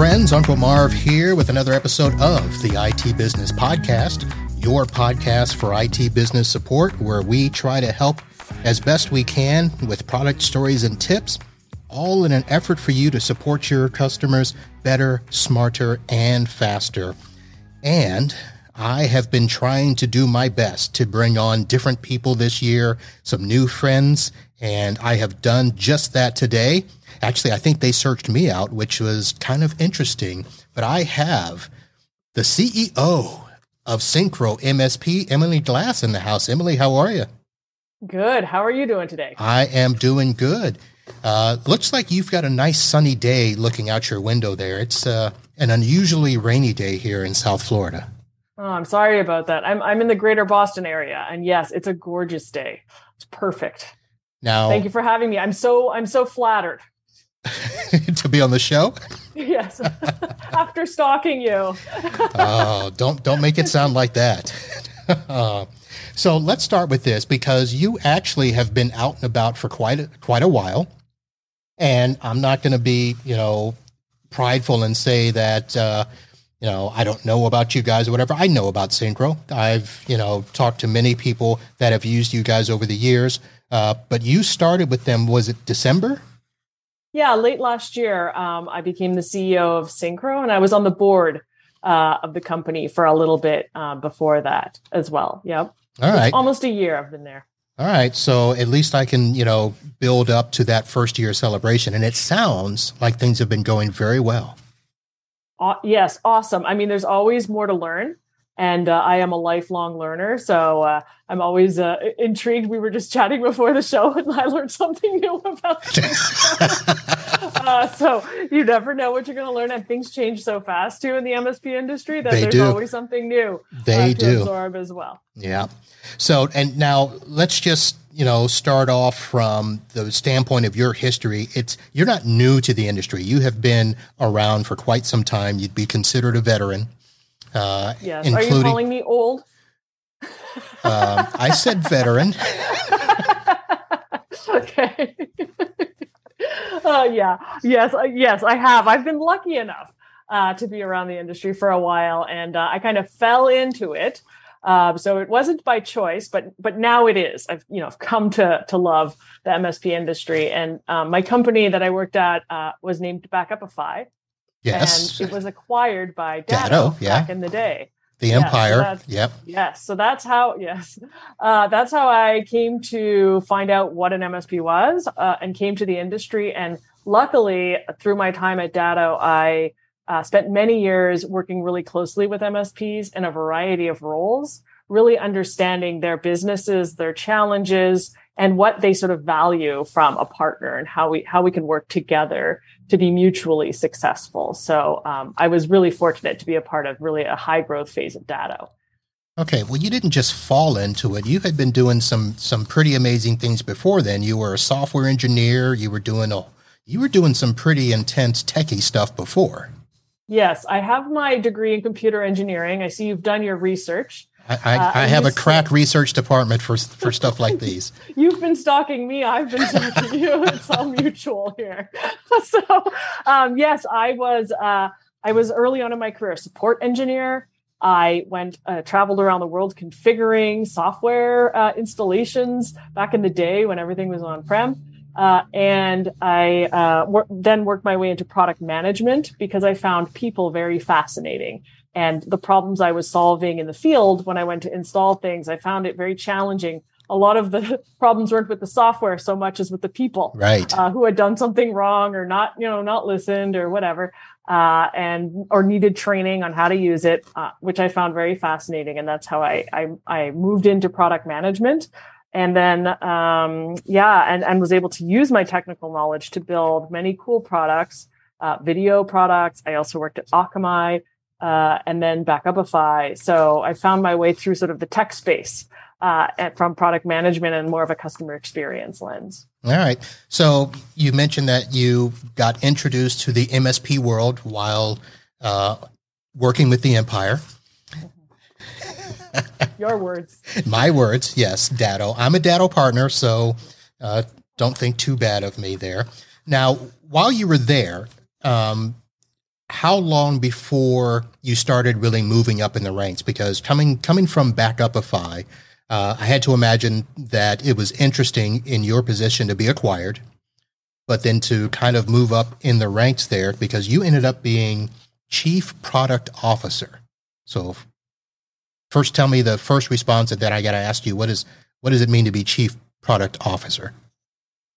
friends. Uncle Marv here with another episode of the IT Business Podcast, your podcast for IT business support, where we try to help as best we can with product stories and tips, all in an effort for you to support your customers better, smarter, and faster. And I have been trying to do my best to bring on different people this year, some new friends, and I have done just that today. Actually, I think they searched me out, which was kind of interesting. But I have the CEO of Syncro MSP, Emily Glass, in the house. Emily, how are you? Good. How are you doing today? I am doing good. Uh, looks like you've got a nice sunny day looking out your window there. It's uh, an unusually rainy day here in South Florida. Oh, I'm sorry about that. I'm I'm in the greater Boston area, and yes, it's a gorgeous day. It's perfect. Now, thank you for having me. I'm so I'm so flattered. to be on the show? Yes. After stalking you. oh, don't don't make it sound like that. Uh, so let's start with this because you actually have been out and about for quite a, quite a while, and I'm not going to be you know prideful and say that uh, you know I don't know about you guys or whatever. I know about Syncro. I've you know talked to many people that have used you guys over the years, uh, but you started with them. Was it December? Yeah, late last year, um, I became the CEO of Syncro and I was on the board uh, of the company for a little bit uh, before that as well. Yep. All right. Almost a year I've been there. All right. So at least I can, you know, build up to that first year celebration. And it sounds like things have been going very well. Uh, yes. Awesome. I mean, there's always more to learn and uh, I am a lifelong learner, so uh, I'm always uh, intrigued. We were just chatting before the show, and I learned something new about uh, so you never know what you're going to learn, and things change so fast too in the MSP industry that they there's do. always something new. They uh, to do absorb as well. Yeah. So, and now let's just you know start off from the standpoint of your history. It's you're not new to the industry. You have been around for quite some time. You'd be considered a veteran. Uh, yes. Including, Are you calling me old? um, I said veteran. okay. uh, yeah. Yes. Uh, yes, I have. I've been lucky enough uh, to be around the industry for a while, and uh, I kind of fell into it. Um, so it wasn't by choice, but but now it is. I've you know I've come to to love the MSP industry, and um, my company that I worked at uh, was named Backupify, Yes. And it was acquired by Datto, Datto yeah. back in the day. The Empire. So yep. Yes. So that's how, yes. Uh, that's how I came to find out what an MSP was uh, and came to the industry. And luckily, through my time at Datto, I uh, spent many years working really closely with MSPs in a variety of roles, really understanding their businesses, their challenges, and what they sort of value from a partner and how we how we can work together to be mutually successful. So um, I was really fortunate to be a part of really a high growth phase of Datto. Okay, well, you didn't just fall into it. You had been doing some some pretty amazing things before then. You were a software engineer. You were doing a you were doing some pretty intense techie stuff before. Yes, I have my degree in computer engineering. I see you've done your research. I, I, uh, I have a crack research department for for stuff like these. You've been stalking me. I've been stalking you. It's all mutual here. so, um, yes, I was. Uh, I was early on in my career support engineer. I went uh, traveled around the world configuring software uh, installations back in the day when everything was on prem. Uh, and I uh, wor- then worked my way into product management because I found people very fascinating and the problems I was solving in the field when I went to install things, I found it very challenging. A lot of the problems weren't with the software so much as with the people, right? Uh, who had done something wrong or not, you know, not listened or whatever, uh, and or needed training on how to use it, uh, which I found very fascinating. And that's how I I, I moved into product management and then um, yeah and, and was able to use my technical knowledge to build many cool products uh, video products i also worked at akamai uh, and then Backupify. So I found my way through sort of the tech space uh, from product management and more of a customer experience lens. All right. So you mentioned that you got introduced to the MSP world while uh, working with the Empire. Your words. My words, yes, Datto. I'm a Datto partner, so uh, don't think too bad of me there. Now, while you were there, um, how long before you started really moving up in the ranks? Because coming coming from Backupify, uh, I had to imagine that it was interesting in your position to be acquired, but then to kind of move up in the ranks there because you ended up being chief product officer. So, first, tell me the first response, then I got to ask you what is what does it mean to be chief product officer?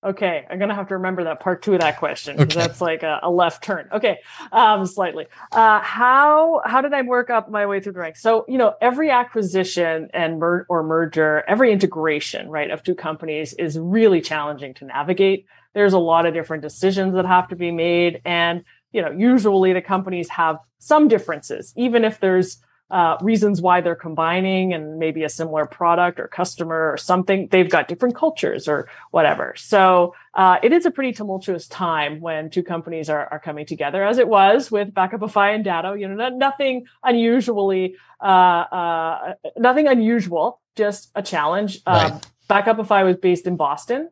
Okay, I'm gonna have to remember that part two of that question because okay. that's like a, a, left turn. Okay, um, slightly. Uh, how how did I work up my way through the ranks? So you know, every acquisition and mer- or merger, every integration, right, of two companies is really challenging to navigate. There's a lot of different decisions that have to be made, and you know, usually the companies have some differences, even if there's uh, reasons why they're combining and maybe a similar product or customer or something. They've got different cultures or whatever. So uh, it is a pretty tumultuous time when two companies are, are coming together, as it was with Backupify and Datto. You know, nothing unusually, uh, uh, nothing unusual, just a challenge. Right. Um, Backupify was based in Boston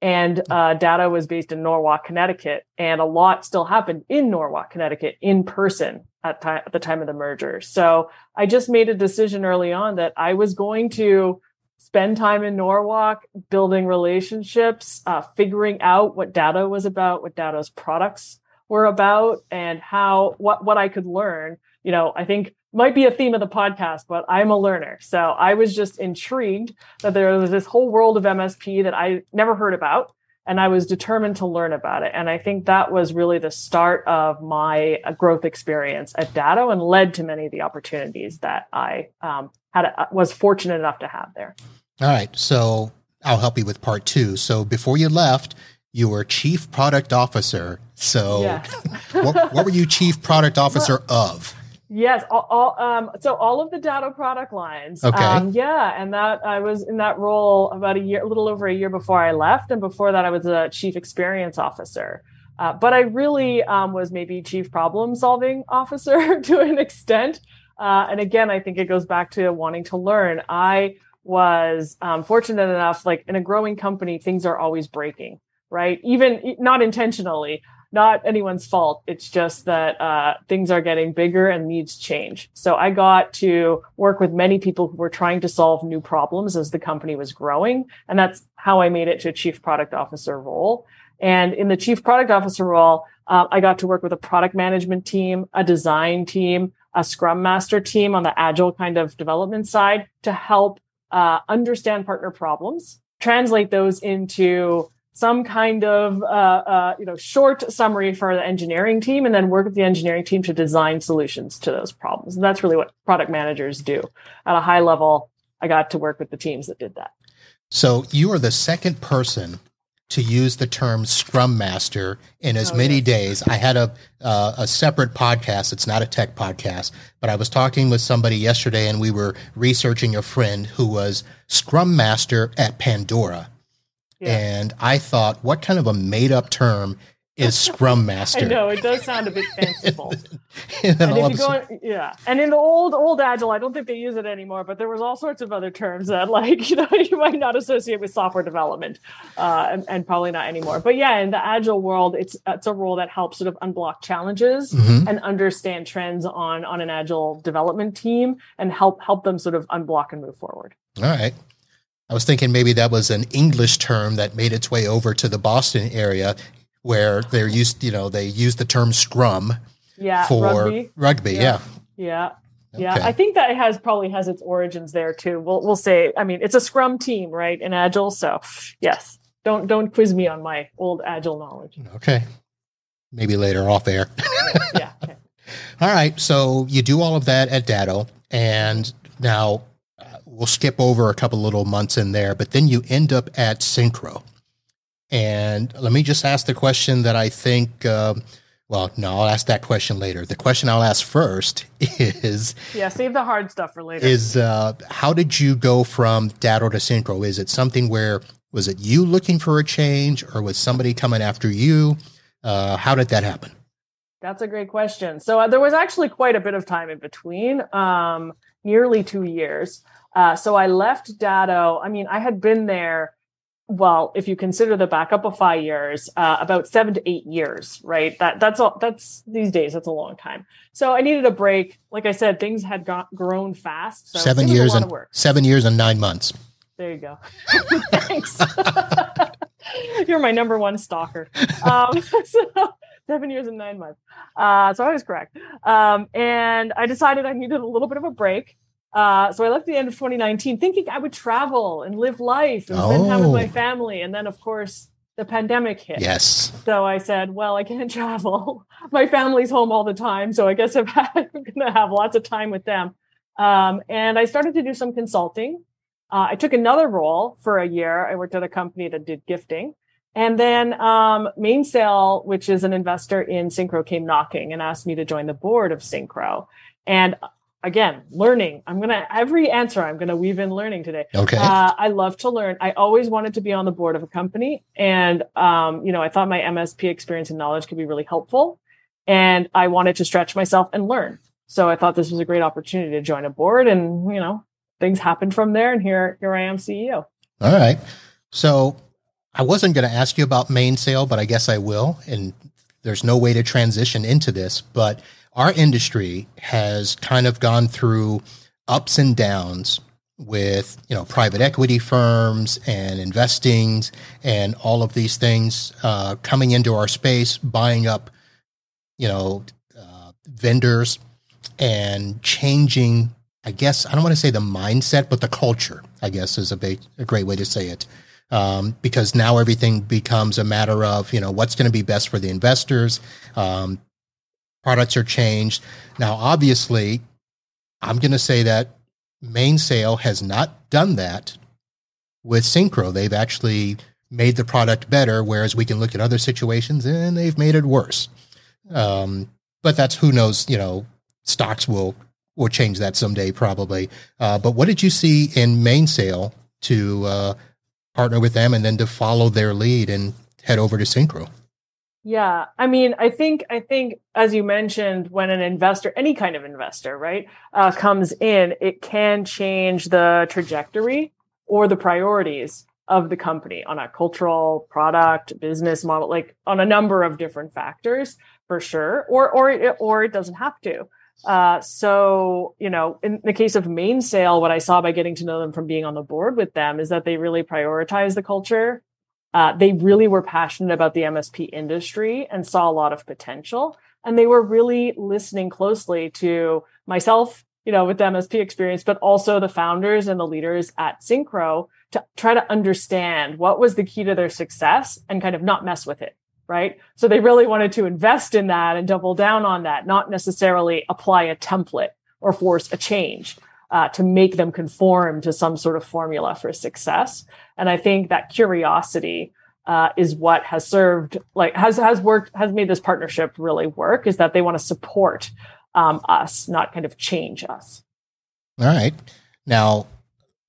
and uh, Datto was based in Norwalk, Connecticut, and a lot still happened in Norwalk, Connecticut, in person at, t- at the time of the merger. So I just made a decision early on that I was going to spend time in Norwalk, building relationships, uh, figuring out what Datto was about, what Datto's products were about, and how what what I could learn. You know, I think might be a theme of the podcast, but I'm a learner. So I was just intrigued that there was this whole world of MSP that I never heard about. And I was determined to learn about it. And I think that was really the start of my uh, growth experience at Datto and led to many of the opportunities that I um, had a, was fortunate enough to have there. All right. So I'll help you with part two. So before you left, you were chief product officer. So yes. what, what were you chief product officer of? Yes, all, all um, so all of the Datto product lines. Okay. Um, yeah, and that I was in that role about a year, a little over a year before I left, and before that I was a chief experience officer. Uh, but I really um, was maybe chief problem solving officer to an extent. Uh, and again, I think it goes back to wanting to learn. I was um, fortunate enough, like in a growing company, things are always breaking, right? Even not intentionally not anyone's fault. It's just that uh, things are getting bigger and needs change. So I got to work with many people who were trying to solve new problems as the company was growing. And that's how I made it to a chief product officer role. And in the chief product officer role, uh, I got to work with a product management team, a design team, a scrum master team on the agile kind of development side to help uh, understand partner problems, translate those into some kind of uh, uh, you know short summary for the engineering team and then work with the engineering team to design solutions to those problems. And that's really what product managers do. At a high level i got to work with the teams that did that. So you are the second person to use the term scrum master in as oh, many yes. days. I had a uh, a separate podcast. It's not a tech podcast but i was talking with somebody yesterday and we were researching a friend who was scrum master at pandora and I thought, what kind of a made up term is Scrum Master? I know it does sound a bit fanciful. and, and if you go, yeah, and in the old old Agile, I don't think they use it anymore. But there was all sorts of other terms that, like, you know, you might not associate with software development, uh, and, and, probably not anymore. But yeah, in the Agile world, it's it's a role that helps sort of unblock challenges mm-hmm. and understand trends on on an Agile development team and help help them sort of unblock and move forward. All right. I was thinking maybe that was an English term that made its way over to the Boston area where they're used, you know, they use the term scrum yeah, for rugby. rugby yeah. Yeah. yeah. Yeah, I think that it has probably has its origins there too. We'll we'll say. I mean, it's a Scrum team, right, in Agile. So, yes, don't don't quiz me on my old Agile knowledge. Okay, maybe later off air. yeah. Okay. All right. So you do all of that at Datto, and now we'll skip over a couple little months in there, but then you end up at Syncro. And let me just ask the question that I think, uh, well, no, I'll ask that question later. The question I'll ask first is Yeah, save the hard stuff for later. Is uh, how did you go from Datto to Syncro? Is it something where was it you looking for a change or was somebody coming after you? Uh, how did that happen? That's a great question. So uh, there was actually quite a bit of time in between, um, nearly two years. Uh, so I left Datto. I mean, I had been there well, if you consider the Backupify years, uh, about seven to eight years, right? That that's all. That's these days. That's a long time. So I needed a break. Like I said, things had got, grown fast. So seven years and seven years and nine months. There you go. Thanks. You're my number one stalker. Um, so seven years and nine months. Uh, so I was correct. Um, and I decided I needed a little bit of a break. Uh, so I left the end of 2019 thinking I would travel and live life and spend time with my oh. family. And then, of course, the pandemic hit. Yes. So I said, well, I can't travel. my family's home all the time. So I guess I'm going to have lots of time with them. Um, and I started to do some consulting. Uh, I took another role for a year. I worked at a company that did gifting. And then um, Mainsail, which is an investor in Syncro, came knocking and asked me to join the board of Syncro. And again, learning. I'm gonna every answer I'm gonna weave in learning today. Okay. Uh, I love to learn. I always wanted to be on the board of a company, and um, you know, I thought my MSP experience and knowledge could be really helpful, and I wanted to stretch myself and learn. So I thought this was a great opportunity to join a board, and you know, things happened from there, and here here I am, CEO. All right. So I wasn't going to ask you about Mainsail, but I guess I will. And there's no way to transition into this, but our industry has kind of gone through ups and downs with you know private equity firms and investings and all of these things uh, coming into our space, buying up you know uh, vendors and changing. I guess I don't want to say the mindset, but the culture. I guess is a, ba- a great way to say it. Um, because now everything becomes a matter of you know what's going to be best for the investors. Um, products are changed. Now, obviously, I'm going to say that Mainsail has not done that with Syncro. They've actually made the product better, whereas we can look at other situations and they've made it worse. Um, but that's who knows. You know, stocks will will change that someday, probably. Uh, but what did you see in Mainsail to uh, partner with them and then to follow their lead and head over to Syncro? Yeah, I mean, I think I think as you mentioned, when an investor, any kind of investor, right, uh, comes in, it can change the trajectory or the priorities of the company on a cultural, product, business model, like on a number of different factors for sure, or or or it doesn't have to. Uh, so you know, in the case of Mainsail, what I saw by getting to know them from being on the board with them is that they really prioritize the culture uh, they really were passionate about the MSP industry and saw a lot of potential. And they were really listening closely to myself, you know, with the MSP experience, but also the founders and the leaders at Syncro to try to understand what was the key to their success and kind of not mess with it. Right. So they really wanted to invest in that and double down on that, not necessarily apply a template or force a change uh, to make them conform to some sort of formula for success. And I think that curiosity uh, is what has served, like has has worked, has made this partnership really work. Is that they want to support um, us, not kind of change us. All right. Now,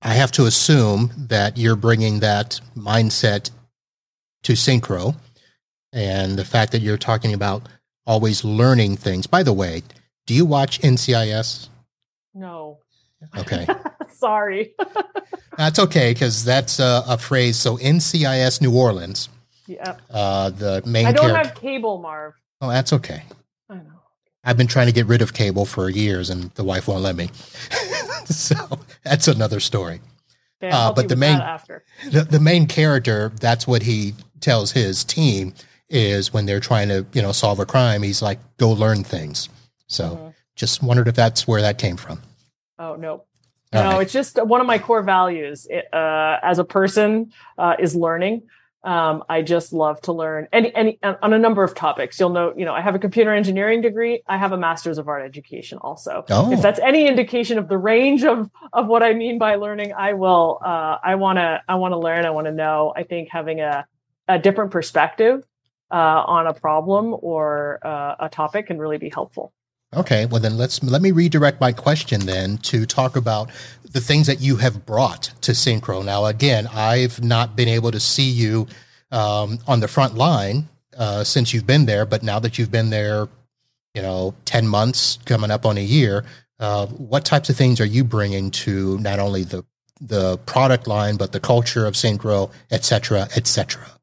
I have to assume that you're bringing that mindset to Syncro, and the fact that you're talking about always learning things. By the way, do you watch NCIS? No. Okay. Sorry. that's okay because that's a, a, phrase. So NCIS New Orleans. Yeah. Uh, the main. I don't character. have cable, Marv. Oh, that's okay. I know. I've been trying to get rid of cable for years, and the wife won't let me. so that's another story. Okay, uh, but the main after the, the main character, that's what he tells his team is when they're trying to you know solve a crime. He's like, "Go learn things." So, mm-hmm. just wondered if that's where that came from. Oh no. no, right. it's just one of my core values it, uh, as a person uh, is learning. Um, I just love to learn any, any on a number of topics. You'll know, you know, I have a computer engineering degree. I have a master's of art education also. Oh. If that's any indication of the range of, of what I mean by learning, I will, uh, I want to, I want to learn. I want to know. I think having a, a different perspective, uh, on a problem or uh, a topic can really be helpful. Okay, well then let's let me redirect my question then to talk about the things that you have brought to Syncro. Now, again, I've not been able to see you um, on the front line uh, since you've been there, but now that you've been there, you know, ten months, coming up on a year, uh, what types of things are you bringing to not only the the product line, but the culture of Syncro, et cetera, et cetera?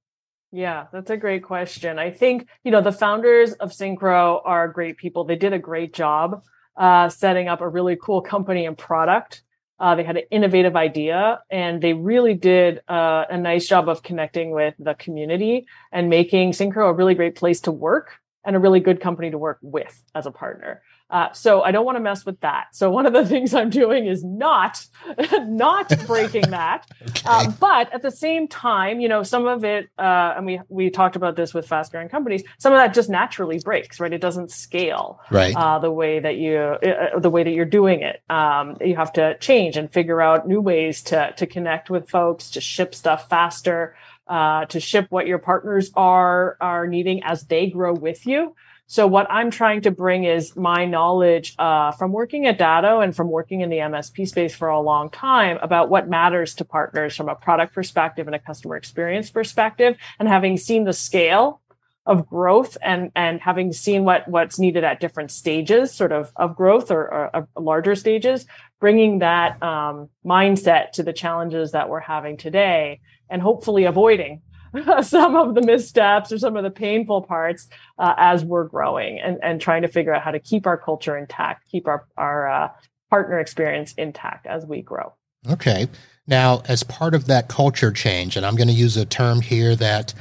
Yeah, that's a great question. I think, you know, the founders of Syncro are great people. They did a great job uh, setting up a really cool company and product. Uh, they had an innovative idea and they really did uh, a nice job of connecting with the community and making Syncro a really great place to work and a really good company to work with as a partner. Uh, so I don't want to mess with that. So one of the things I'm doing is not, not breaking that. okay. uh, but at the same time, you know, some of it, uh, and we we talked about this with fast growing companies. Some of that just naturally breaks, right? It doesn't scale, right? Uh, the way that you, uh, the way that you're doing it. Um, you have to change and figure out new ways to to connect with folks, to ship stuff faster, uh, to ship what your partners are are needing as they grow with you. So what I'm trying to bring is my knowledge uh, from working at Datto and from working in the MSP space for a long time about what matters to partners from a product perspective and a customer experience perspective, and having seen the scale of growth and and having seen what what's needed at different stages, sort of of growth or, or, or larger stages, bringing that um, mindset to the challenges that we're having today, and hopefully avoiding some of the missteps or some of the painful parts uh, as we're growing and, and trying to figure out how to keep our culture intact, keep our, our uh, partner experience intact as we grow. Okay. Now, as part of that culture change, and I'm going to use a term here that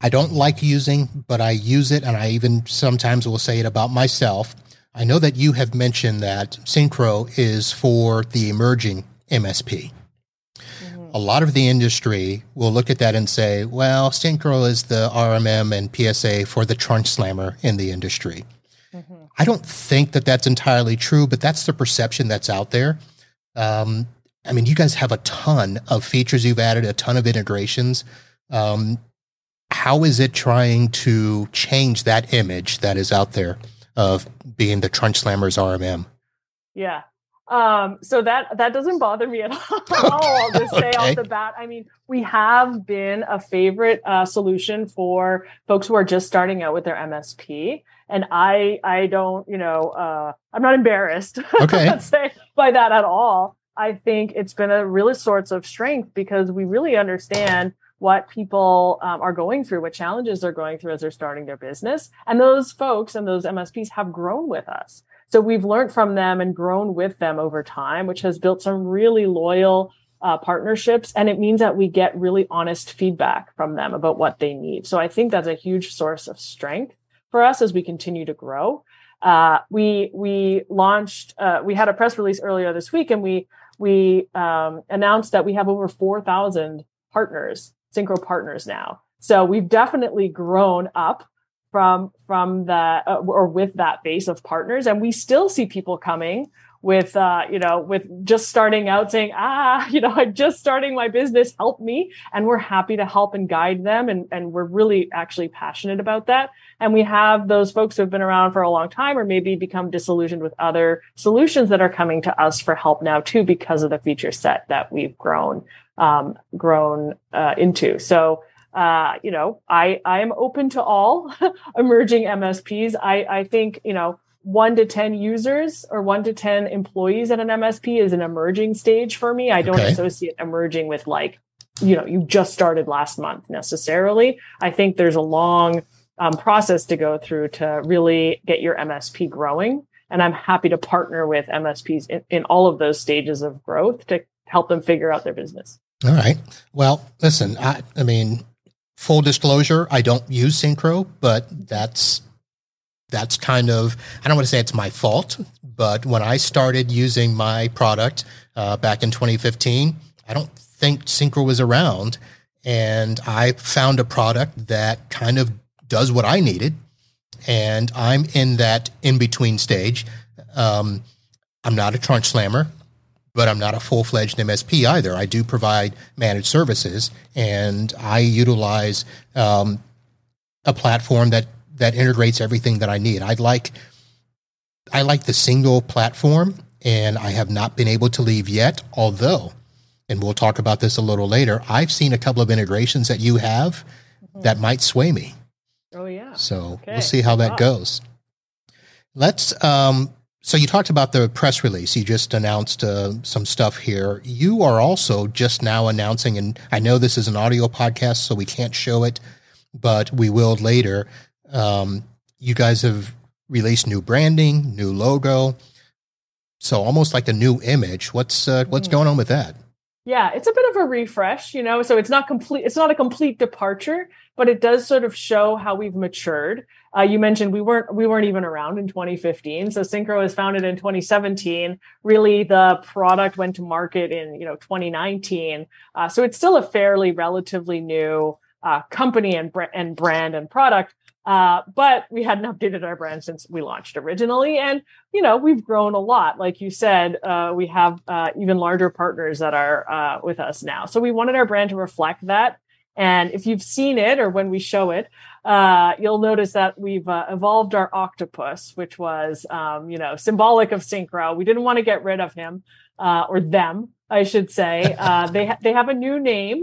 I don't like using, but I use it, and I even sometimes will say it about myself. I know that you have mentioned that Syncro is for the emerging MSP a lot of the industry will look at that and say, well, Syncro is the RMM and PSA for the trunk slammer in the industry. Mm-hmm. I don't think that that's entirely true, but that's the perception that's out there. Um, I mean, you guys have a ton of features you've added, a ton of integrations. Um, how is it trying to change that image that is out there of being the trunk slammer's RMM? Yeah, um, so that that doesn't bother me at all. I'll just say okay. off the bat. I mean, we have been a favorite uh, solution for folks who are just starting out with their MSP, and I I don't you know uh, I'm not embarrassed. Okay. say by that at all. I think it's been a really source of strength because we really understand what people um, are going through, what challenges they're going through as they're starting their business, and those folks and those MSPs have grown with us. So we've learned from them and grown with them over time, which has built some really loyal uh, partnerships. And it means that we get really honest feedback from them about what they need. So I think that's a huge source of strength for us as we continue to grow. Uh, we we launched uh, we had a press release earlier this week, and we we um, announced that we have over four thousand partners, Syncro partners now. So we've definitely grown up from from that uh, or with that base of partners. And we still see people coming with uh, you know with just starting out saying ah you know i'm just starting my business. Help me. And we're happy to help and guide them. And, and we're really actually passionate about that. And we have those folks who have been around for a long time or maybe become disillusioned with other solutions that are coming to us for help now too because of the feature set that we've grown um, grown uh, into. So uh, you know, I I am open to all emerging MSPs. I I think you know one to ten users or one to ten employees at an MSP is an emerging stage for me. I don't okay. associate emerging with like you know you just started last month necessarily. I think there's a long um, process to go through to really get your MSP growing. And I'm happy to partner with MSPs in, in all of those stages of growth to help them figure out their business. All right. Well, listen, I, I mean, full disclosure, I don't use Syncro, but that's that's kind of I don't want to say it's my fault, but when I started using my product uh, back in 2015, I don't think Syncro was around, and I found a product that kind of does what I needed, and I'm in that in between stage. Um, I'm not a trunk slammer but I'm not a full fledged MSP either. I do provide managed services, and I utilize um, a platform that that integrates everything that I need. I like I like the single platform, and I have not been able to leave yet. Although, and we'll talk about this a little later, I've seen a couple of integrations that you have mm-hmm. that might sway me. Oh yeah. So okay. we'll see how that wow. goes. Let's um, So you talked about the press release. You just announced uh, some stuff here. You are also just now announcing, and I know this is an audio podcast, so we can't show it, but we will later. Um, you guys have released new branding, new logo, so almost like a new image. What's uh, what's mm. going on with that? Yeah, it's a bit of a refresh, you know. So it's not complete. It's not a complete departure, but it does sort of show how we've matured. Uh, you mentioned we weren't we weren't even around in 2015. So Syncro was founded in 2017. Really, the product went to market in you know 2019. Uh, so it's still a fairly relatively new uh, company and br- and brand and product. Uh, but we hadn't updated our brand since we launched originally, and you know we've grown a lot. Like you said, uh, we have uh, even larger partners that are with us now. So we wanted our brand to reflect that. And if you've seen it or when we show it, uh, you'll notice that we've uh, evolved our octopus, which was, um, you know, symbolic of Syncro. We didn't want to get rid of him uh, or them, I should say. Uh, they ha- they have a new name.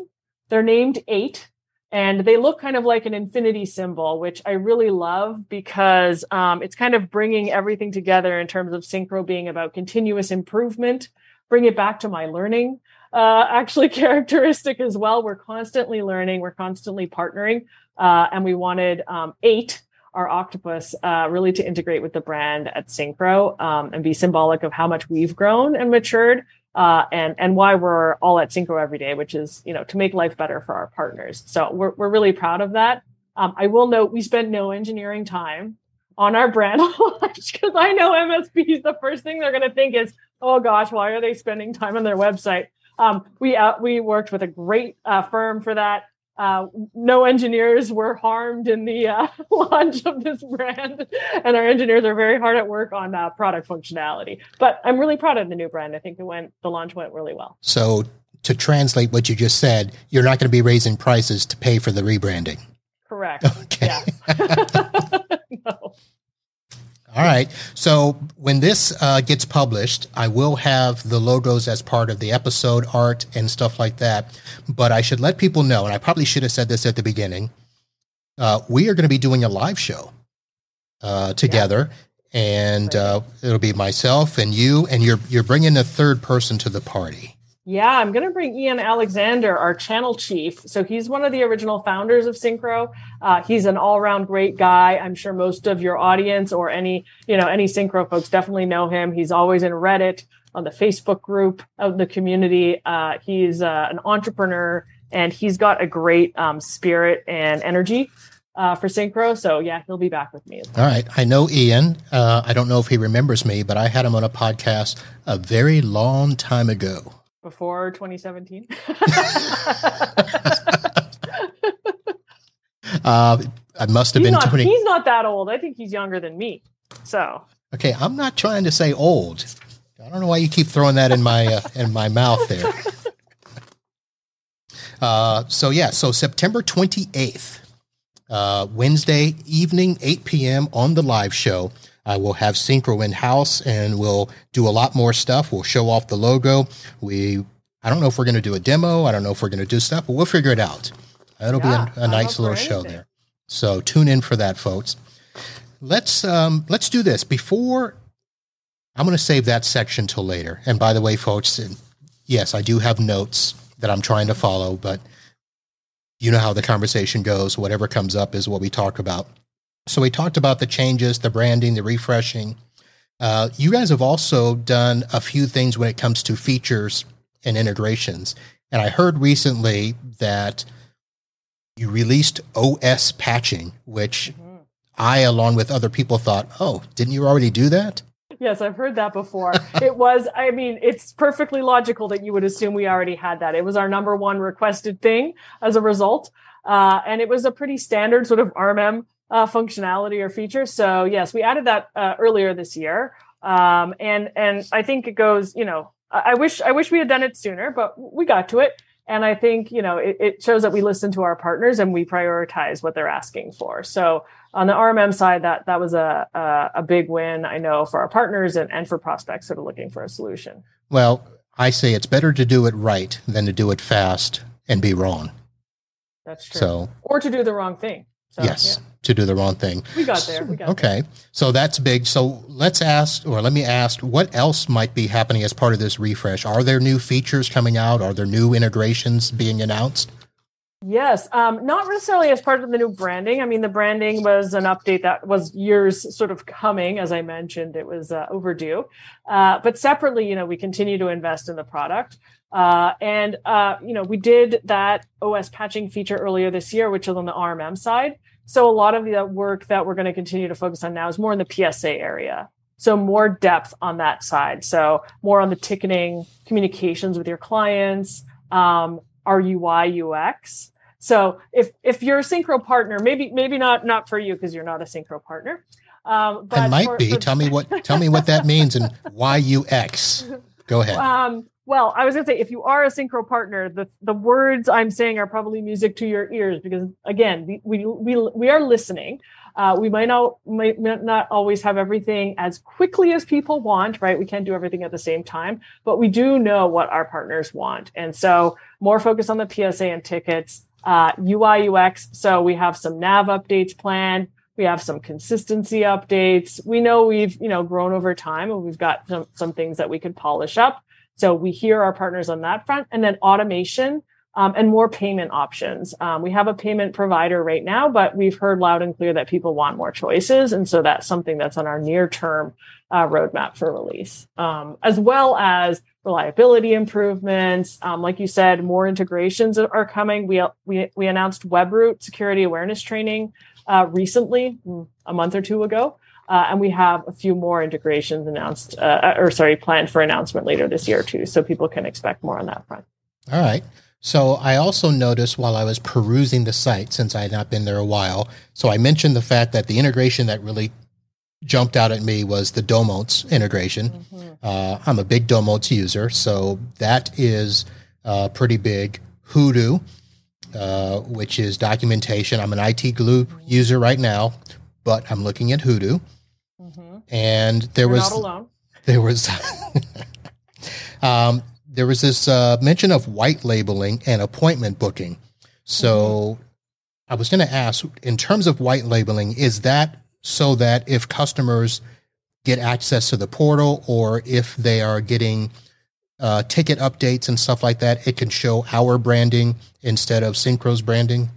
They're named Eight, and they look kind of like an infinity symbol, which I really love because um, it's kind of bringing everything together in terms of Syncro being about continuous improvement. Bring it back to my learning uh, actually characteristic as well. We're constantly learning, we're constantly partnering, uh, and we wanted um, eight our octopus uh, really to integrate with the brand at Syncro um, and be symbolic of how much we've grown and matured uh, and and why we're all at Syncro every day, which is you know to make life better for our partners. So we're we're really proud of that. Um, I will note we spent no engineering time on our brand launch because I know MSPs the first thing they're going to think is, oh gosh, why are they spending time on their website? Um, we uh, we worked with a great uh, firm for that. Uh, no engineers were harmed in the uh, launch of this brand, and our engineers are very hard at work on uh, product functionality. But I'm really proud of the new brand. I think it went the launch went really well. So to translate what you just said, you're not going to be raising prices to pay for the rebranding. Correct. Okay. no. All right. So when this uh, gets published, I will have the logos as part of the episode art and stuff like that. But I should let people know, and I probably should have said this at the beginning. Uh, we are going to be doing a live show uh, together, yeah. and uh, it'll be myself and you, and you're you're bringing a third person to the party. Yeah, I'm going to bring Ian Alexander, our channel chief. So he's one of the original founders of Syncro. Uh, he's an all-around great guy. I'm sure most of your audience or any, you know, any Syncro folks definitely know him. He's always in Reddit, on the Facebook group of the community. Uh, he's uh, an entrepreneur and he's got a great um, spirit and energy uh, for Syncro. So yeah, he'll be back with me. All right. I know Ian. Uh, I don't know if he remembers me, but I had him on a podcast a very long time ago before 2017? uh, I must have he's been not, 20. He's not that old. I think he's younger than me. So. Okay, I'm not trying to say old. I don't know why you keep throwing that in my uh, in my mouth there. Uh, so yeah, so September 28th, uh, Wednesday evening, 8 p.m. on the live show. Uh, we'll have Syncro in house and we'll do a lot more stuff. We'll show off the logo. We, I don't know if we're going to do a demo. I don't know if we're going to do stuff, but we'll figure it out. It'll yeah, be a, a nice little show there. So tune in for that, folks. Let's um, let's do this before. I'm going to save that section till later. And by the way, folks, yes, I do have notes that I'm trying to follow, but you know how the conversation goes. Whatever comes up is what we talk about. So we talked about the changes, the branding, the refreshing. Uh, you guys have also done a few things when it comes to features and integrations. And I heard recently that you released OS patching, which mm-hmm. I, along with other people, thought, oh, didn't you already do that? Yes, I've heard that before. it was, I mean, it's perfectly logical that you would assume we already had that. It was our number one requested thing as a result. Uh, and it was a pretty standard sort of RMM uh, functionality or feature. So yes, we added that uh, earlier this year, um, and and I think it goes. You know, I, I, wish I wish we had done it sooner, but we got to it. And I think you know it, it shows that we listen to our partners and we prioritize what they're asking for. So on the RMM side, that that was a a, a big win. I know for our partners and, and for prospects that are looking for a solution. Well, I say it's better to do it right than to do it fast and be wrong. That's true. So, or to do the wrong thing. So, yes, yeah. to do the wrong thing. We got there. We got okay, there. so that's big. So let's ask, or let me ask, what else might be happening as part of this refresh? Are there new features coming out? Are there new integrations being announced? Yes, um, not necessarily as part of the new branding. I mean, the branding was an update that was years sort of coming. As I mentioned, it was uh, overdue. Uh, but separately, you know, we continue to invest in the product. Uh, and, uh, you know, we did that OS patching feature earlier this year, which is on the RMM side. So a lot of the work that we're going to continue to focus on now is more in the PSA area. So more depth on that side. So more on the ticketing, communications with your clients, um, our UI UX. So if if you're a Syncro partner, maybe maybe not not for you because you're not a Syncro partner. Um, but I might for, be. For, tell me what tell me what that means and why UX. Go ahead. Um, well, I was going to say if you are a Syncro partner, the the words I'm saying are probably music to your ears because again, we we we, are listening. Uh, we might not might not always have everything as quickly as people want, right? We can't do everything at the same time, but we do know what our partners want, and so more focus on the PSA and tickets uh, UI UX. So we have some nav updates planned. We have some consistency updates. We know we've, you know, grown over time and we've got some, some things that we could polish up. So we hear our partners on that front and then automation um, and more payment options. Um, we have a payment provider right now, but we've heard loud and clear that people want more choices. And so that's something that's on our near term uh, roadmap for release, um, as well as reliability improvements. Um, like you said, more integrations are coming. We, we, we announced WebRoot security awareness training uh, recently, mm, a month or two ago. Uh, and we have a few more integrations announced, uh, or sorry, planned for announcement later this year too. So people can expect more on that front. All right. So I also noticed while I was perusing the site, since I had not been there a while, so I mentioned the fact that the integration that really jumped out at me was the Domotz integration. Mm-hmm. Uh, I'm a big Domotz user, so that is uh, pretty big. Hudu, uh, which is documentation. I'm an IT glue mm-hmm. user right now, but I'm looking at Hudu. Mm-hmm. And there You're was there was um, there was this uh, mention of white labeling and appointment booking. So mm-hmm. I was going to ask, in terms of white labeling, is that so that if customers get access to the portal or if they are getting uh, ticket updates and stuff like that, it can show our branding instead of Syncro's branding?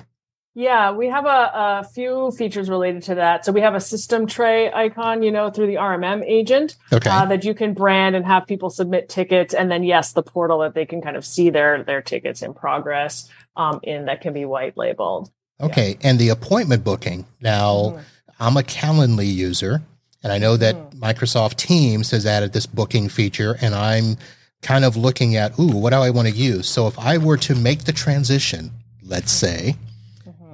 Yeah, we have a, a, few features related to that. So we have a system tray icon, you know, through the RMM agent okay. uh, that you can brand and have people submit tickets. And then, yes, the portal that they can kind of see their their tickets in progress um, in that can be white labeled. Okay, yeah. and the appointment booking. Now, mm-hmm. I'm a Calendly user, and I know that mm-hmm. Microsoft Teams has added this booking feature, and I'm kind of looking at, ooh, what do I want to use? So if I were to make the transition, let's say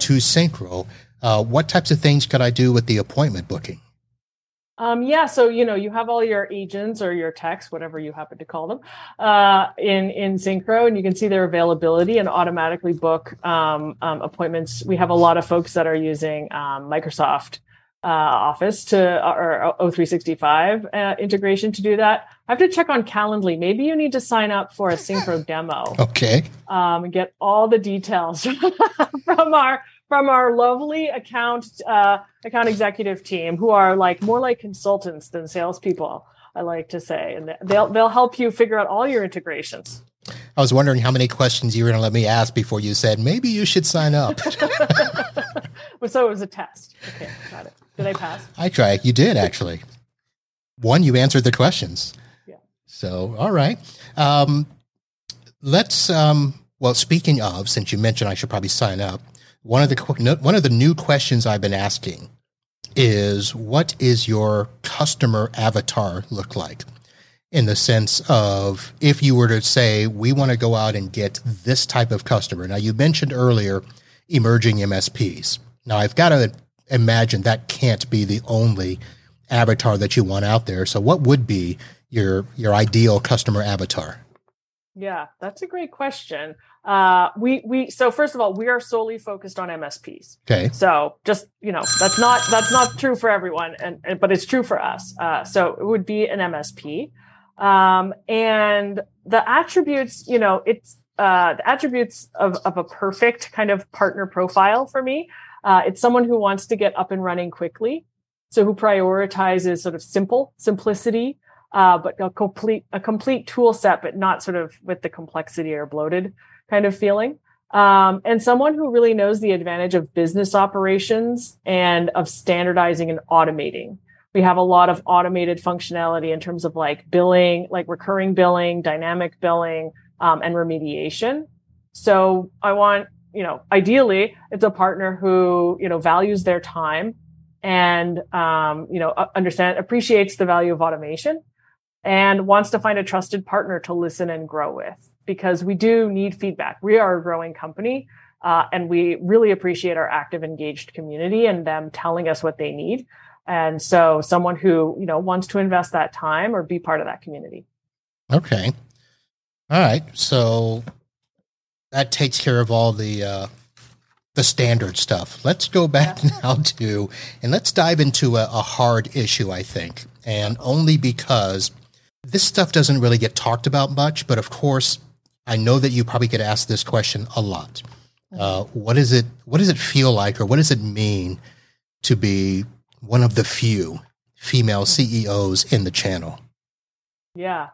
to Syncro, uh, what types of things could I do with the appointment booking? Um, yeah, so you know you have all your agents or your techs, whatever you happen to call them, uh, in in Syncro, and you can see their availability and automatically book um, um, appointments. We have a lot of folks that are using um, Microsoft uh, Office to or O365 uh, integration to do that. I have to check on Calendly. Maybe you need to sign up for a Syncro demo. Okay. Um, and get all the details from our from our lovely account uh, account executive team, who are like more like consultants than salespeople. I like to say, and they'll they'll help you figure out all your integrations. I was wondering how many questions you were going to let me ask before you said maybe you should sign up. so it was a test. Okay, got it. Did I pass? I try. You did actually. One, you answered the questions. Yeah. So, all right. Um, let's. Um, well, speaking of, since you mentioned I should probably sign up, one of the one of the new questions I've been asking is, what is your customer avatar look like? In the sense of, if you were to say, we want to go out and get this type of customer. Now, you mentioned earlier emerging MSPs. Now, I've got to imagine that can't be the only avatar that you want out there. So what would be your your ideal customer avatar? Yeah, that's a great question. Uh, we we so first of all, we are solely focused on MSPs. Okay. So just you know, that's not that's not true for everyone, and, and but it's true for us. Uh, so it would be an MSP, um, and the attributes, you know, it's uh, the attributes of of a perfect kind of partner profile for me Uh, it's someone who wants to get up and running quickly. So who prioritizes sort of simple simplicity, uh, but a complete, a complete tool set, but not sort of with the complexity or bloated kind of feeling. Um, and someone who really knows the advantage of business operations and of standardizing and automating. We have a lot of automated functionality in terms of like billing, like recurring billing, dynamic billing, um, and remediation. So I want, you know, ideally, it's a partner who, you know, values their time and, um, you know, understand, appreciates the value of automation and wants to find a trusted partner to listen and grow with because we do need feedback. We are a growing company. Uh, and we really appreciate our active, engaged community and them telling us what they need. And so, someone who you know wants to invest that time or be part of that community. Okay, all right. So that takes care of all the uh, the standard stuff. Let's go back yeah. now to and let's dive into a, a hard issue. I think, and only because this stuff doesn't really get talked about much. But of course, I know that you probably get asked this question a lot. Uh, what is it? What does it feel like, or what does it mean to be one of the few female CEOs in the channel? Yeah,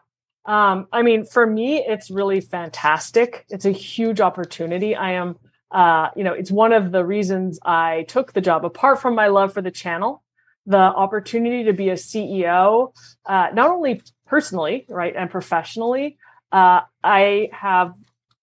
um, I mean, for me, it's really fantastic. It's a huge opportunity. I am, uh, you know, it's one of the reasons I took the job. Apart from my love for the channel, the opportunity to be a CEO, uh, not only personally, right, and professionally, uh, I have,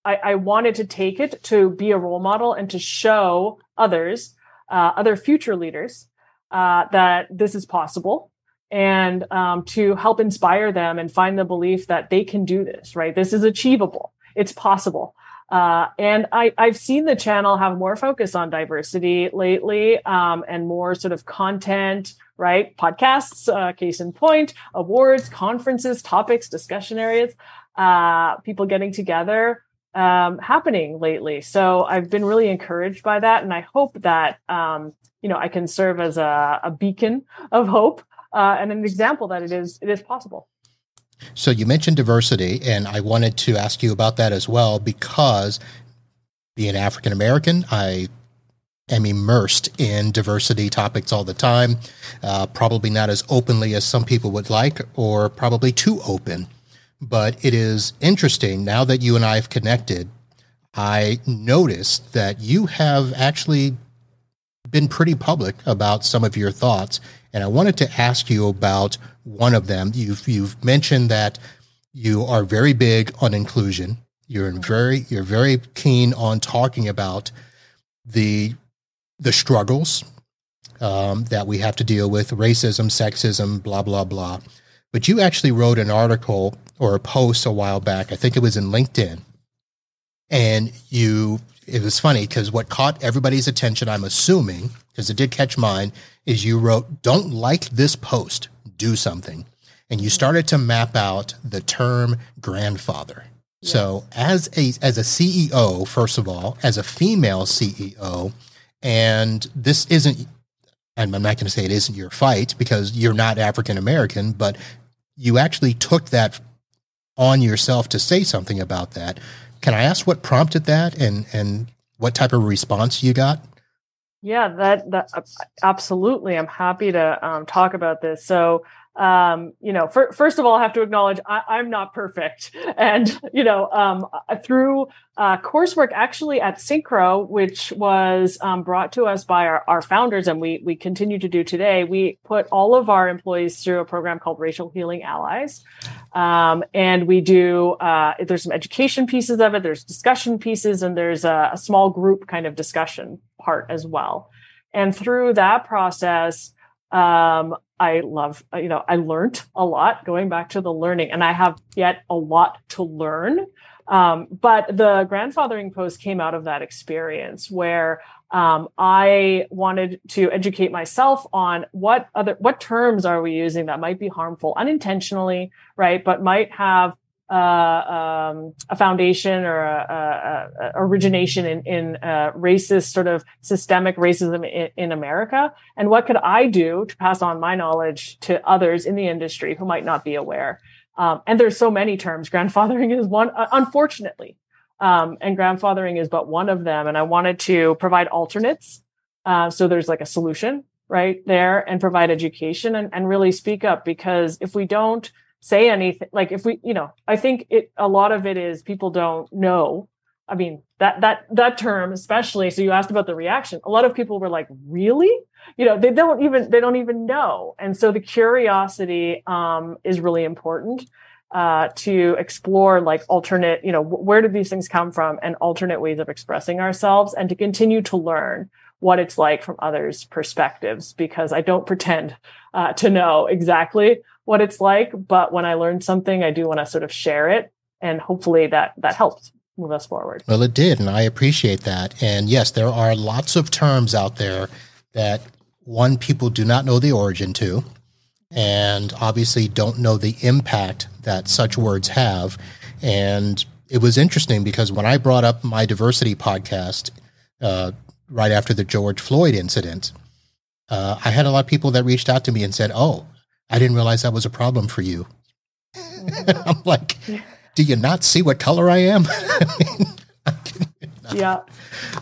I, I, wanted to take it to be a role model and to show others, uh, other future leaders, uh, that this is possible and um, to help inspire them and find the belief that they can do this, right? This is achievable. It's possible. Uh, and I, have seen the channel have more focus on diversity lately um, and more sort of content, right? Podcasts, uh, case in point, awards, conferences, topics, discussion areas uh, people getting together um, happening lately. So I've been really encouraged by that, and I hope that um, you know I can serve as a, a beacon of hope uh, and an example that it is it is possible. So you mentioned diversity, and I wanted to ask you about that as well because being African American, I am immersed in diversity topics all the time. Uh, probably not as openly as some people would like, or probably too open. But it is interesting now that you and I have connected. I noticed that you have actually been pretty public about some of your thoughts, and I wanted to ask you about one of them. You've you've mentioned that you are very big on inclusion. You're very you're very keen on talking about the the struggles um, that we have to deal with, racism, sexism, blah blah blah. But you actually wrote an article or a post a while back. I think it was in LinkedIn. And you, it was funny because what caught everybody's attention, I'm assuming, because it did catch mine, is you wrote, Don't like this post, do something. And you started to map out the term grandfather. Yes. So as a as a CEO, first of all, as a female CEO, and this isn't and I'm not going to say it isn't your fight because you're not African American, but you actually took that on yourself to say something about that. Can I ask what prompted that and and what type of response you got? Yeah, that that absolutely. I'm happy to um, talk about this. So um, you know, for, first of all, I have to acknowledge I, am not perfect. And, you know, um, through uh, coursework actually at Syncro, which was um, brought to us by our, our founders and we, we continue to do today, we put all of our employees through a program called Racial Healing Allies. Um, and we do, uh, there's some education pieces of it, there's discussion pieces, and there's a, a small group kind of discussion part as well. And through that process, um, I love, you know, I learned a lot going back to the learning, and I have yet a lot to learn. Um, but the grandfathering post came out of that experience where um, I wanted to educate myself on what other what terms are we using that might be harmful unintentionally, right? But might have uh, um, a foundation or a, a, a origination in, in uh, racist sort of systemic racism in, in, America, and what could I do to pass on my knowledge to others in the industry who might not be aware? Um, and there's so many terms. Grandfathering is one, uh, unfortunately, um, and grandfathering is but one of them. And I wanted to provide alternates Uh, so there's like a solution right there and provide education and, and really speak up because if we don't say anything, like if we, you know, I think it, a lot of it is people don't know. I mean, that, that, that term, especially. So you asked about the reaction. A lot of people were like, really? You know, they don't even, they don't even know. And so the curiosity, um, is really important uh, to explore like alternate, you know, where did these things come from and alternate ways of expressing ourselves and to continue to learn what it's like from others' perspectives because I don't pretend uh, to know exactly what it's like. But when I learn something, I do want to sort of share it, and hopefully that that helps move us forward. Well, it did, and I appreciate that. And yes, there are lots of terms out there that one people do not know the origin to, and obviously don't know the impact that such words have. And it was interesting because when I brought up my diversity podcast uh, right after the George Floyd incident, uh, I had a lot of people that reached out to me and said, "Oh, I didn't realize that was a problem for you." I'm like, "Do you not see what color I am?" yeah.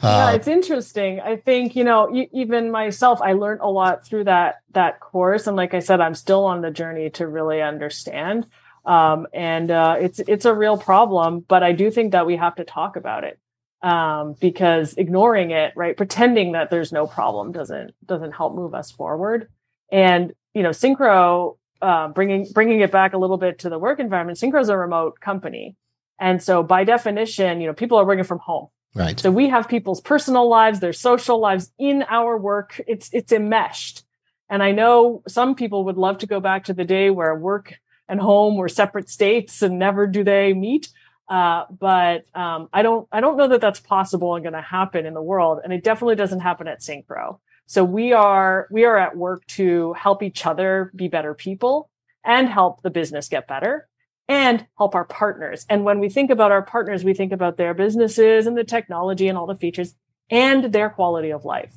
yeah, it's interesting. I think you know, even myself, I learned a lot through that that course, and like I said, I'm still on the journey to really understand. Um, and uh, it's it's a real problem, but I do think that we have to talk about it um, because ignoring it, right, pretending that there's no problem doesn't doesn't help move us forward. And you know, Syncro, uh, bringing bringing it back a little bit to the work environment, Syncro is a remote company, and so by definition, you know, people are working from home. Right. So we have people's personal lives, their social lives in our work. It's it's enmeshed. And I know some people would love to go back to the day where work and home were separate states and never do they meet. Uh, but um, I don't I don't know that that's possible and going to happen in the world, and it definitely doesn't happen at Syncro. So we are we are at work to help each other be better people and help the business get better and help our partners. And when we think about our partners, we think about their businesses and the technology and all the features and their quality of life.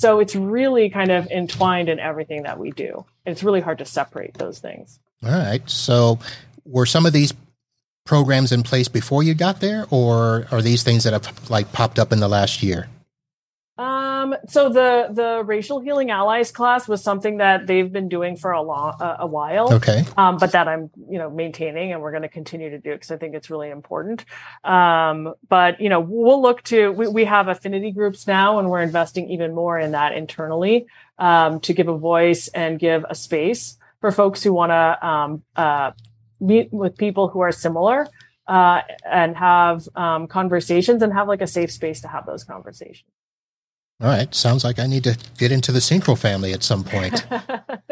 So it's really kind of entwined in everything that we do. It's really hard to separate those things. All right. So were some of these programs in place before you got there, or are these things that have like popped up in the last year? Um, so the the racial healing allies class was something that they've been doing for a long uh, a while. Okay. Um, but that I'm you know maintaining, and we're going to continue to do because I think it's really important. Um, but you know we'll look to we, we have affinity groups now, and we're investing even more in that internally um, to give a voice and give a space for folks who want to um, uh, meet with people who are similar uh, and have um, conversations and have like a safe space to have those conversations. All right. Sounds like I need to get into the Syncro family at some point.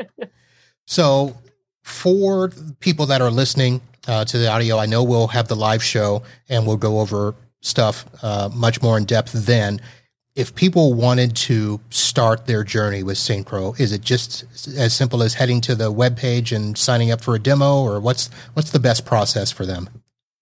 so, for people that are listening uh, to the audio, I know we'll have the live show and we'll go over stuff uh, much more in depth then. If people wanted to start their journey with Syncro, is it just as simple as heading to the web page and signing up for a demo, or what's what's the best process for them?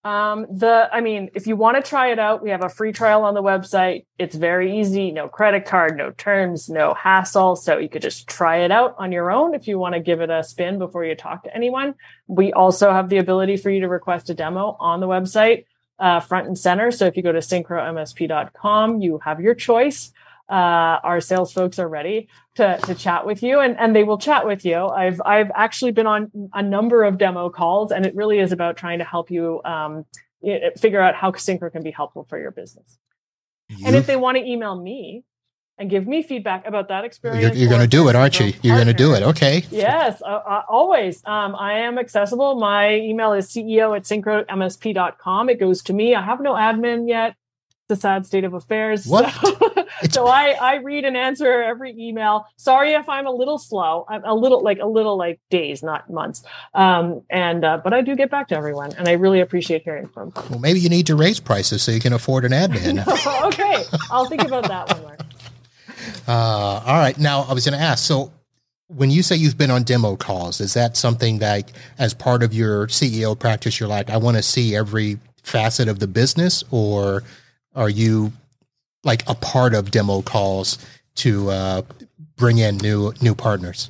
Um, the, I mean, if you want to try it out, we have a free trial on the website. It's very easy, no credit card, no terms, no hassle. So you could just try it out on your own if you want to give it a spin before you talk to anyone. We also have the ability for you to request a demo on the website, uh, front and center. So if you go to syncromsp.com, you have your choice uh, our sales folks are ready to, to chat with you and, and they will chat with you. I've, I've actually been on a number of demo calls and it really is about trying to help you um, figure out how Syncro can be helpful for your business. You, and if they want to email me and give me feedback about that experience, you're, you're going to do it, aren't you? You're going to do it. Okay. Yes, uh, uh, always. Um, I am accessible. My email is ceo at syncromsp.com. It goes to me. I have no admin yet the sad state of affairs. What? So, so, I, I read and answer every email. Sorry if I'm a little slow. I'm a little like a little like days, not months. Um, and uh, but I do get back to everyone, and I really appreciate hearing from. Them. Well, maybe you need to raise prices so you can afford an admin. okay, I'll think about that one. More. Uh, all right. Now I was going to ask. So when you say you've been on demo calls, is that something that, as part of your CEO practice, you're like, I want to see every facet of the business, or are you like a part of demo calls to uh, bring in new new partners?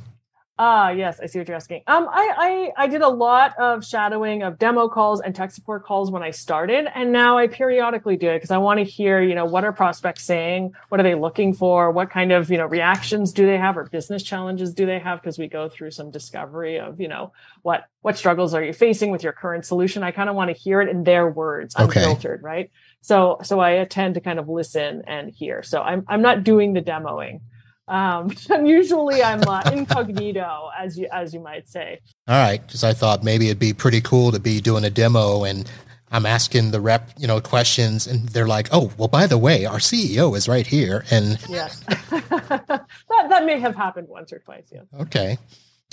Ah, yes, I see what you're asking. Um, I, I I did a lot of shadowing of demo calls and tech support calls when I started, and now I periodically do it because I want to hear, you know, what are prospects saying, what are they looking for, what kind of you know reactions do they have, or business challenges do they have? Because we go through some discovery of, you know, what what struggles are you facing with your current solution. I kind of want to hear it in their words, Okay. unfiltered, right? So so I tend to kind of listen and hear. So I'm I'm not doing the demoing. Um, usually I'm uh, incognito, as you as you might say. All right, because I thought maybe it'd be pretty cool to be doing a demo and I'm asking the rep, you know, questions, and they're like, "Oh, well, by the way, our CEO is right here." And Yes, that that may have happened once or twice. Yeah. okay,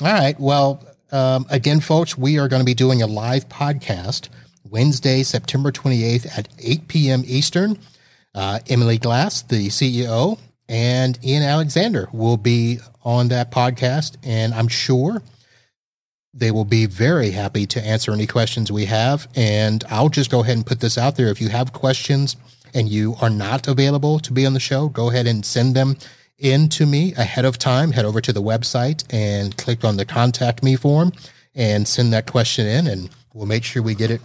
all right. Well, um, again, folks, we are going to be doing a live podcast Wednesday, September 28th at 8 p.m. Eastern. Uh, Emily Glass, the CEO, and Ian Alexander will be on that podcast, and I'm sure they will be very happy to answer any questions we have. And I'll just go ahead and put this out there. If you have questions and you are not available to be on the show, go ahead and send them in to me ahead of time. Head over to the website and click on the contact me form and send that question in, and we'll make sure we get it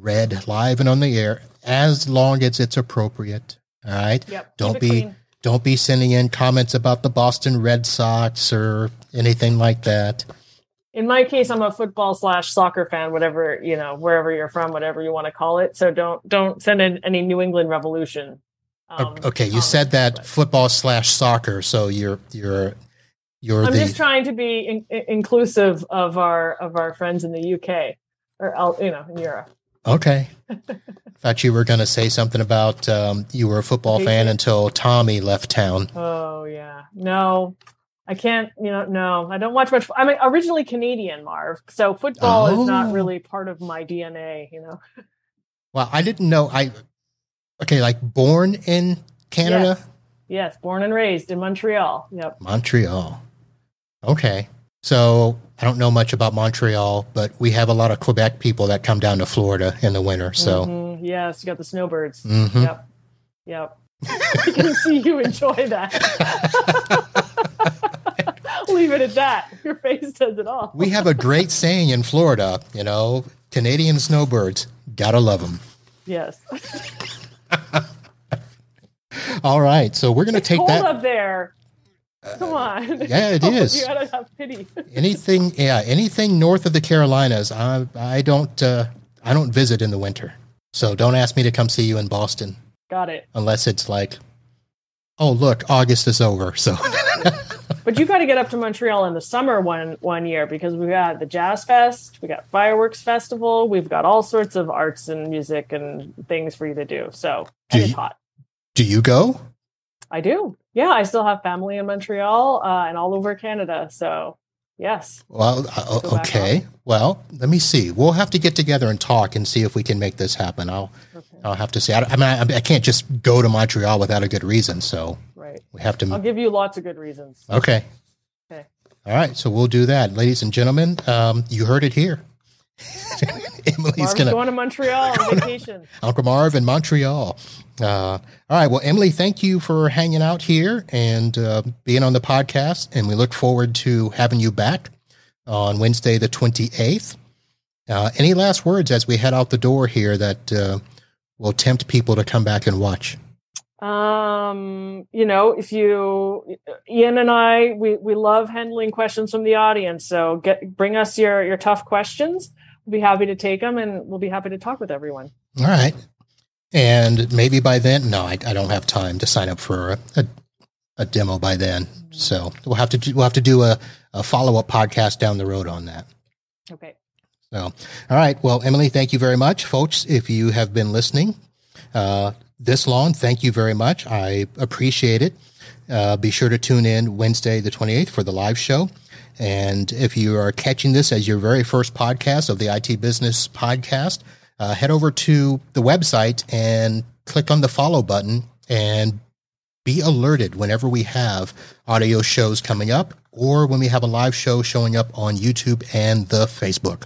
read live and on the air as long as it's appropriate. All right. Yep. Don't be clean. don't be sending in comments about the Boston Red Sox or anything like that. In my case, I'm a football slash soccer fan, whatever you know, wherever you're from, whatever you want to call it. So don't don't send in any New England Revolution. um, okay, you said that but- football slash soccer, so you're you're you're I'm the just trying to be in, in- inclusive of our of our friends in the UK or you know in Europe. Okay. Thought you were going to say something about um, you were a football fan until Tommy left town. Oh yeah, no, I can't. You know, no, I don't watch much. I'm originally Canadian, Marv, so football is Oh. not really part of my DNA. You know, Well, I didn't know. I okay, like born in Canada, Yes. yes, born and raised in Montreal. Yep. Montreal. Okay, so I don't know much about Montreal, but we have a lot of Quebec people that come down to Florida in the winter. So. Mhm. yes, you got the snowbirds. Mhm. Yep. Yep. I can see you enjoy that. Leave it at that. Your face says it all. we have a great saying in Florida, you know, Canadian snowbirds, gotta love them. yes. All right, so we're gonna take cold that. up there. Come on. yeah, it is. You gotta have pity. Anything, yeah, anything north of the Carolinas, I I don't uh, I don't visit in the winter. So don't ask me to come see you in Boston Got it. unless it's like, oh look, August is over. So But you got to get up to Montreal in the summer one one year because we got the Jazz Fest, we got fireworks festival, we've got all sorts of arts and music and things for you to do. So Do it's you- hot. do you go? I do. Yeah, I still have family in Montreal uh, and all over Canada. So yes, Well, uh, okay. Well, let me see. We'll have to get together and talk and see if we can make this happen. I'll okay. I'll have to say. I, I mean, I, I can't just go to Montreal without a good reason. So right. we have to. I'll give you lots of good reasons. Okay. Okay. All right. So we'll do that, ladies and gentlemen. Um, you heard it here. Emily's Marv's gonna going to Montreal on vacation. Uncle Marv in Montreal. Uh, all right. Well, Emily, thank you for hanging out here and uh, being on the podcast. And we look forward to having you back on Wednesday, the 28th. Uh, any last words as we head out the door here that uh, will tempt people to come back and watch? um you know if you ian and i we we love handling questions from the audience so get bring us your your tough questions be happy to take them and we'll be happy to talk with everyone All right. And maybe by then, no, I, I don't have time to sign up for a, a, a demo by then. So we'll have to do, we'll have to do a, a follow up podcast down the road on that. okay So, all right. Well, Emily, thank you very much, folks. If you have been listening uh, this long, thank you very much. I appreciate it. Uh, be sure to tune in Wednesday, the 28th, for the live show. And if you are catching this as your very first podcast of the IT Business Podcast, uh, head over to the website and click on the follow button and be alerted whenever we have audio shows coming up or when we have a live show showing up on YouTube and the Facebook.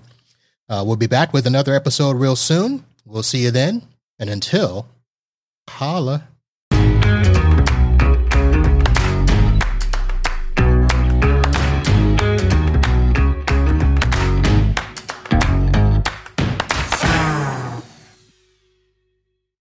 Uh, we'll be back with another episode real soon. We'll see you then. And until, holla.